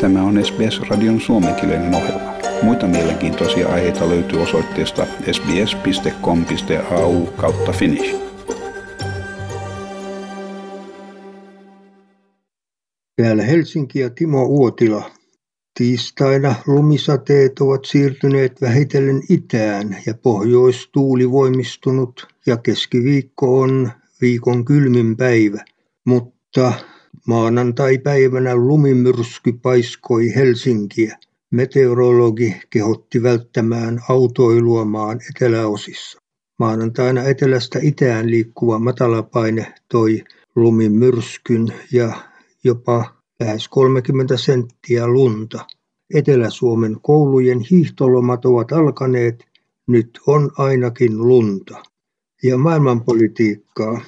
Tämä on SBS-radion suomenkielinen ohjelma. Muita mielenkiintoisia aiheita löytyy osoitteesta sbs.com.au kautta finnish. Täällä Helsinki ja Timo Uotila. Tiistaina lumisateet ovat siirtyneet vähitellen itään ja pohjoistuuli voimistunut ja keskiviikko on viikon kylmin päivä. Mutta Maanantai-päivänä lumimyrsky paiskoi Helsinkiä. Meteorologi kehotti välttämään autoilua maan eteläosissa. Maanantaina etelästä itään liikkuva matalapaine toi lumimyrskyn ja jopa lähes 30 senttiä lunta. Etelä-Suomen koulujen hiihtolomat ovat alkaneet, nyt on ainakin lunta. Ja maailmanpolitiikkaa.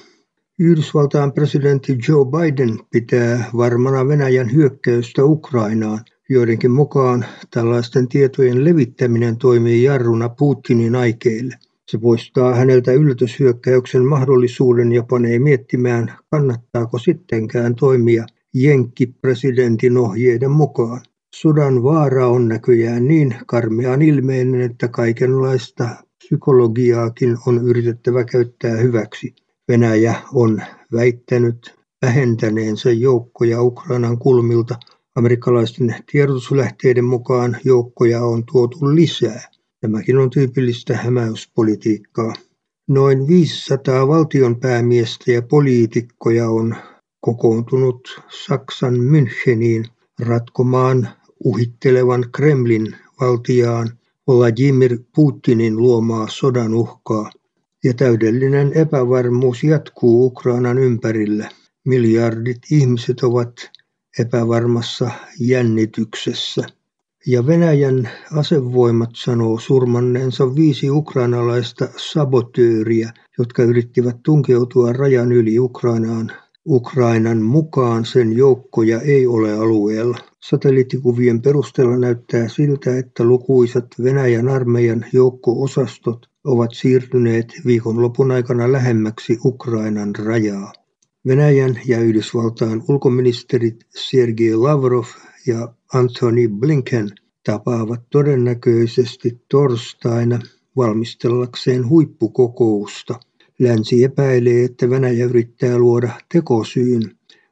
Yhdysvaltain presidentti Joe Biden pitää varmana Venäjän hyökkäystä Ukrainaan. Joidenkin mukaan tällaisten tietojen levittäminen toimii jarruna Putinin aikeille. Se poistaa häneltä yllätyshyökkäyksen mahdollisuuden ja panee miettimään, kannattaako sittenkään toimia Jenkki-presidentin ohjeiden mukaan. Sodan vaara on näköjään niin karmean ilmeinen, että kaikenlaista psykologiaakin on yritettävä käyttää hyväksi. Venäjä on väittänyt vähentäneensä joukkoja Ukrainan kulmilta. Amerikkalaisten tiedotuslähteiden mukaan joukkoja on tuotu lisää. Tämäkin on tyypillistä hämäyspolitiikkaa. Noin 500 valtionpäämiestä ja poliitikkoja on kokoontunut Saksan Müncheniin ratkomaan uhittelevan Kremlin valtiaan Vladimir Putinin luomaa sodan uhkaa ja täydellinen epävarmuus jatkuu Ukrainan ympärillä. Miljardit ihmiset ovat epävarmassa jännityksessä. Ja Venäjän asevoimat sanoo surmanneensa viisi ukrainalaista sabotööriä, jotka yrittivät tunkeutua rajan yli Ukrainaan. Ukrainan mukaan sen joukkoja ei ole alueella. Satelliittikuvien perusteella näyttää siltä, että lukuisat Venäjän armeijan joukko-osastot ovat siirtyneet viikonlopun aikana lähemmäksi Ukrainan rajaa. Venäjän ja Yhdysvaltain ulkoministerit Sergei Lavrov ja Antony Blinken tapaavat todennäköisesti torstaina valmistellakseen huippukokousta. Länsi epäilee, että Venäjä yrittää luoda tekosyyn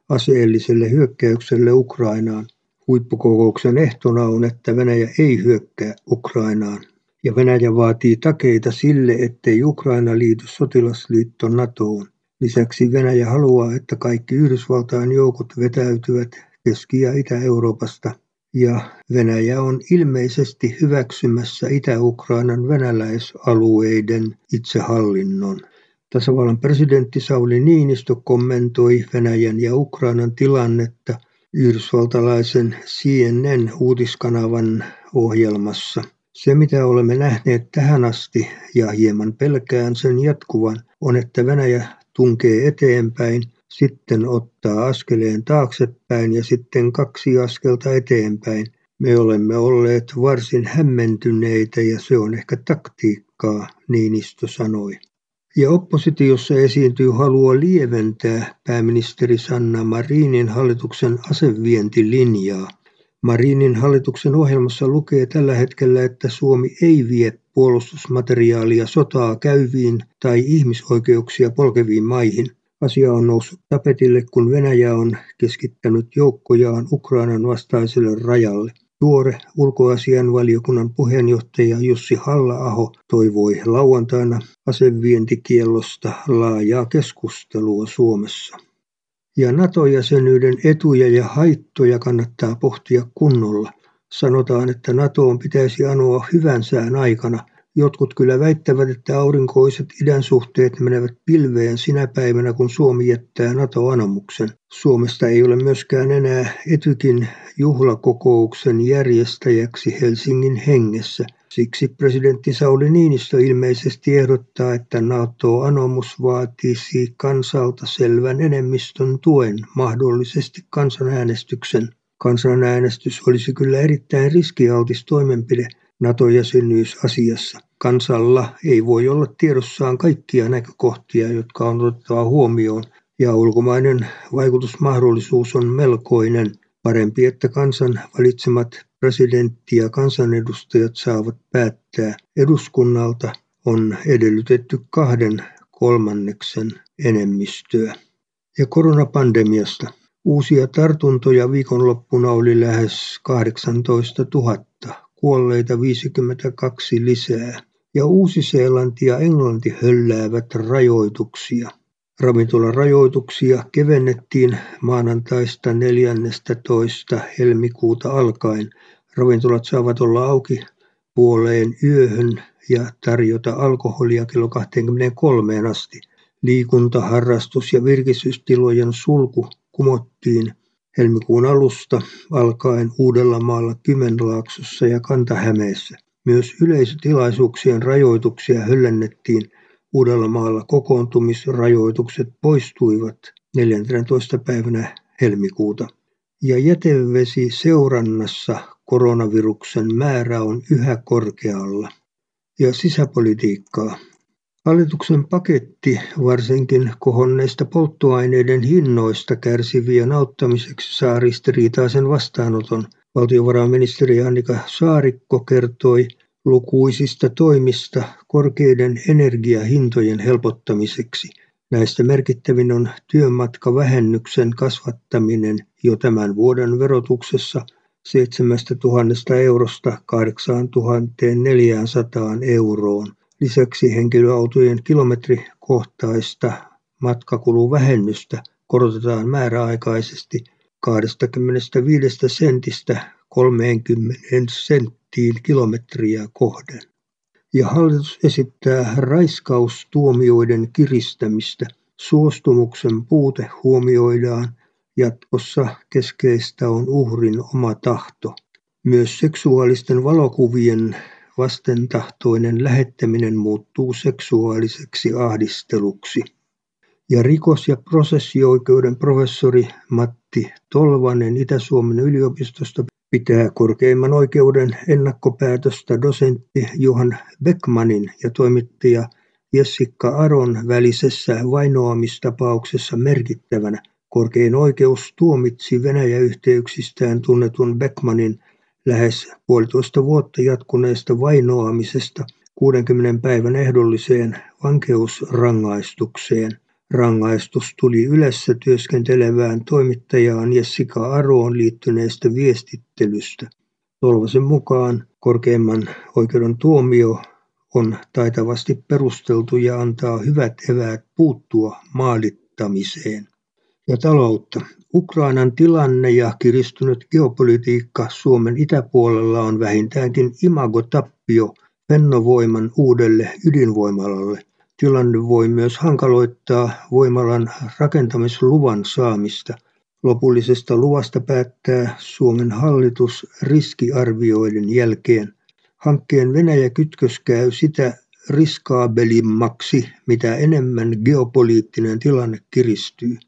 aseelliselle hyökkäykselle Ukrainaan. Huippukokouksen ehtona on, että Venäjä ei hyökkää Ukrainaan ja Venäjä vaatii takeita sille, ettei Ukraina liity sotilasliitto Natoon. Lisäksi Venäjä haluaa, että kaikki Yhdysvaltain joukot vetäytyvät Keski- ja Itä-Euroopasta ja Venäjä on ilmeisesti hyväksymässä Itä-Ukrainan venäläisalueiden itsehallinnon. Tasavallan presidentti Sauli Niinistö kommentoi Venäjän ja Ukrainan tilannetta yhdysvaltalaisen CNN-uutiskanavan ohjelmassa. Se mitä olemme nähneet tähän asti ja hieman pelkään sen jatkuvan on että Venäjä tunkee eteenpäin, sitten ottaa askeleen taaksepäin ja sitten kaksi askelta eteenpäin. Me olemme olleet varsin hämmentyneitä ja se on ehkä taktiikkaa, Niinistö sanoi. Ja oppositiossa esiintyy halua lieventää pääministeri Sanna Marinin hallituksen asevientilinjaa. Marinin hallituksen ohjelmassa lukee tällä hetkellä, että Suomi ei vie puolustusmateriaalia sotaa käyviin tai ihmisoikeuksia polkeviin maihin. Asia on noussut tapetille, kun Venäjä on keskittänyt joukkojaan Ukrainan vastaiselle rajalle. Tuore ulkoasianvaliokunnan puheenjohtaja Jussi Halla-aho toivoi lauantaina asevientikiellosta laajaa keskustelua Suomessa. Ja NATO-jäsenyyden etuja ja haittoja kannattaa pohtia kunnolla. Sanotaan, että NATOon pitäisi anoa hyvän sään aikana. Jotkut kyllä väittävät, että aurinkoiset idän suhteet menevät pilveen sinä päivänä, kun Suomi jättää NATO-anomuksen. Suomesta ei ole myöskään enää etykin juhlakokouksen järjestäjäksi Helsingin hengessä – Siksi presidentti Sauli Niinistö ilmeisesti ehdottaa, että NATO-anomus vaatisi kansalta selvän enemmistön tuen, mahdollisesti kansanäänestyksen. Kansanäänestys olisi kyllä erittäin riskialtis toimenpide NATO-jäsenyysasiassa. Kansalla ei voi olla tiedossaan kaikkia näkökohtia, jotka on otettava huomioon, ja ulkomainen vaikutusmahdollisuus on melkoinen. Parempi, että kansan valitsemat presidentti ja kansanedustajat saavat päättää eduskunnalta, on edellytetty kahden kolmanneksen enemmistöä. Ja koronapandemiasta. Uusia tartuntoja viikonloppuna oli lähes 18 000, kuolleita 52 lisää. Ja Uusi-Seelanti ja Englanti hölläävät rajoituksia. Ravintolarajoituksia kevennettiin maanantaista 14. helmikuuta alkaen. Ravintolat saavat olla auki puoleen yöhön ja tarjota alkoholia kello 23 asti. Liikunta-, harrastus- ja virkistystilojen sulku kumottiin helmikuun alusta alkaen Uudellamaalla, Kymenlaaksossa ja Kanta-Hämeessä. Myös yleisötilaisuuksien rajoituksia höllennettiin Uudellamaalla kokoontumisrajoitukset poistuivat 14. päivänä helmikuuta. Ja jätevesi seurannassa koronaviruksen määrä on yhä korkealla. Ja sisäpolitiikkaa. Hallituksen paketti varsinkin kohonneista polttoaineiden hinnoista kärsivien auttamiseksi saa ristiriitaisen vastaanoton. Valtiovarainministeri Annika Saarikko kertoi lukuisista toimista korkeiden energiahintojen helpottamiseksi. Näistä merkittävin on työmatkavähennyksen kasvattaminen jo tämän vuoden verotuksessa 7 000 eurosta 8 400 euroon. Lisäksi henkilöautojen kilometrikohtaista matkakuluvähennystä korotetaan määräaikaisesti 25 sentistä 30 senttiin kilometriä kohden. Ja hallitus esittää raiskaustuomioiden kiristämistä. Suostumuksen puute huomioidaan. Jatkossa keskeistä on uhrin oma tahto. Myös seksuaalisten valokuvien vastentahtoinen lähettäminen muuttuu seksuaaliseksi ahdisteluksi. Ja rikos- ja prosessioikeuden professori Matti Tolvanen Itä-Suomen yliopistosta pitää korkeimman oikeuden ennakkopäätöstä dosentti Johan Beckmanin ja toimittaja Jessica Aron välisessä vainoamistapauksessa merkittävänä. Korkein oikeus tuomitsi Venäjä-yhteyksistään tunnetun Beckmanin lähes puolitoista vuotta jatkuneesta vainoamisesta 60 päivän ehdolliseen vankeusrangaistukseen. Rangaistus tuli Ylessä työskentelevään toimittajaan Jessica Aroon liittyneestä viestittelystä. Tolvasen mukaan korkeimman oikeuden tuomio on taitavasti perusteltu ja antaa hyvät eväät puuttua maalittamiseen. Ja taloutta. Ukrainan tilanne ja kiristynyt geopolitiikka Suomen itäpuolella on vähintäänkin imagotappio Fennovoiman uudelle ydinvoimalalle. Tilanne voi myös hankaloittaa voimalan rakentamisluvan saamista. Lopullisesta luvasta päättää Suomen hallitus riskiarvioiden jälkeen. Hankkeen Venäjä-kytkös käy sitä riskaabelimmaksi, mitä enemmän geopoliittinen tilanne kiristyy.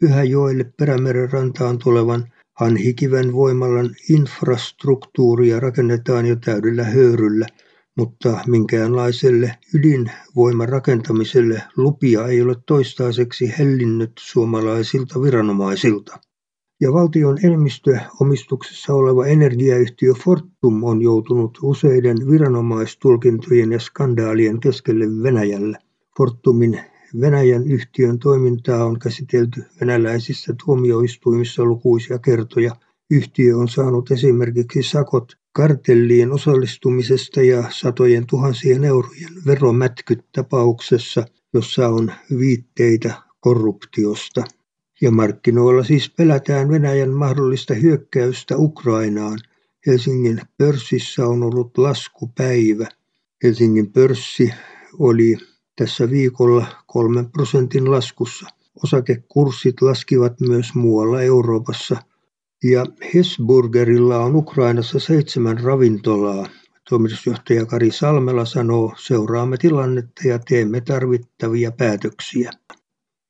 Pyhäjoelle Perämeren rantaan tulevan Hanhikiven voimalan infrastruktuuria rakennetaan jo täydellä höyryllä – mutta minkäänlaiselle ydinvoiman rakentamiselle lupia ei ole toistaiseksi hellinnyt suomalaisilta viranomaisilta. Ja valtion enemmistöomistuksessa oleva energiayhtiö Fortum on joutunut useiden viranomaistulkintojen ja skandaalien keskelle Venäjällä. Fortumin Venäjän yhtiön toimintaa on käsitelty venäläisissä tuomioistuimissa lukuisia kertoja. Yhtiö on saanut esimerkiksi sakot kartelliin osallistumisesta ja satojen tuhansien eurojen veromätkyt tapauksessa, jossa on viitteitä korruptiosta. Ja markkinoilla siis pelätään Venäjän mahdollista hyökkäystä Ukrainaan. Helsingin pörssissä on ollut laskupäivä. Helsingin pörssi oli tässä viikolla kolmen prosentin laskussa. Osakekurssit laskivat myös muualla Euroopassa – ja Hesburgerilla on Ukrainassa seitsemän ravintolaa. Toimitusjohtaja Kari Salmela sanoo, seuraamme tilannetta ja teemme tarvittavia päätöksiä.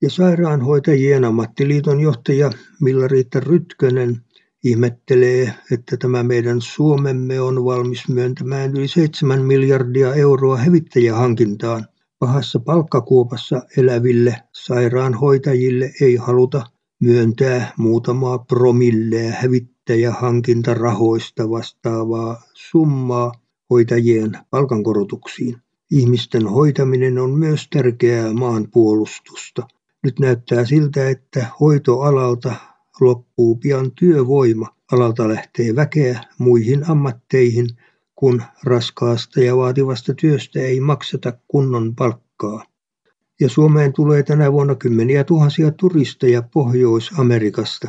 Ja sairaanhoitajien ammattiliiton johtaja Milla-Riitta Rytkönen ihmettelee, että tämä meidän Suomemme on valmis myöntämään yli 7 miljardia euroa hävittäjähankintaan. Pahassa palkkakuopassa eläville sairaanhoitajille ei haluta myöntää muutamaa promilleä hävittäjähankintarahoista vastaavaa summaa hoitajien palkankorotuksiin. Ihmisten hoitaminen on myös tärkeää maanpuolustusta. Nyt näyttää siltä, että hoitoalalta loppuu pian työvoima. Alalta lähtee väkeä muihin ammatteihin, kun raskaasta ja vaativasta työstä ei makseta kunnon palkkaa. Ja Suomeen tulee tänä vuonna kymmeniä tuhansia turisteja Pohjois-Amerikasta.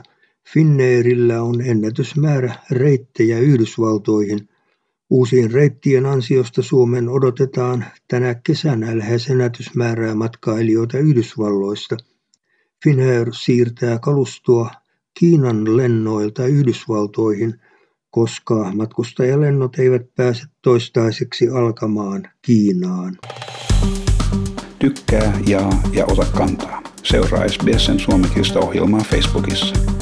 Finnairillä on ennätysmäärä reittejä Yhdysvaltoihin. Uusien reittien ansiosta Suomen odotetaan tänä kesänä lähes ennätysmäärää matkailijoita Yhdysvalloista. Finnair siirtää kalustoa Kiinan lennoilta Yhdysvaltoihin, koska matkustajalennot eivät pääse toistaiseksi alkamaan Kiinaan. Tykkää, jaa ja ota kantaa. Seuraa SBSn suomenkielistä ohjelmaa Facebookissa.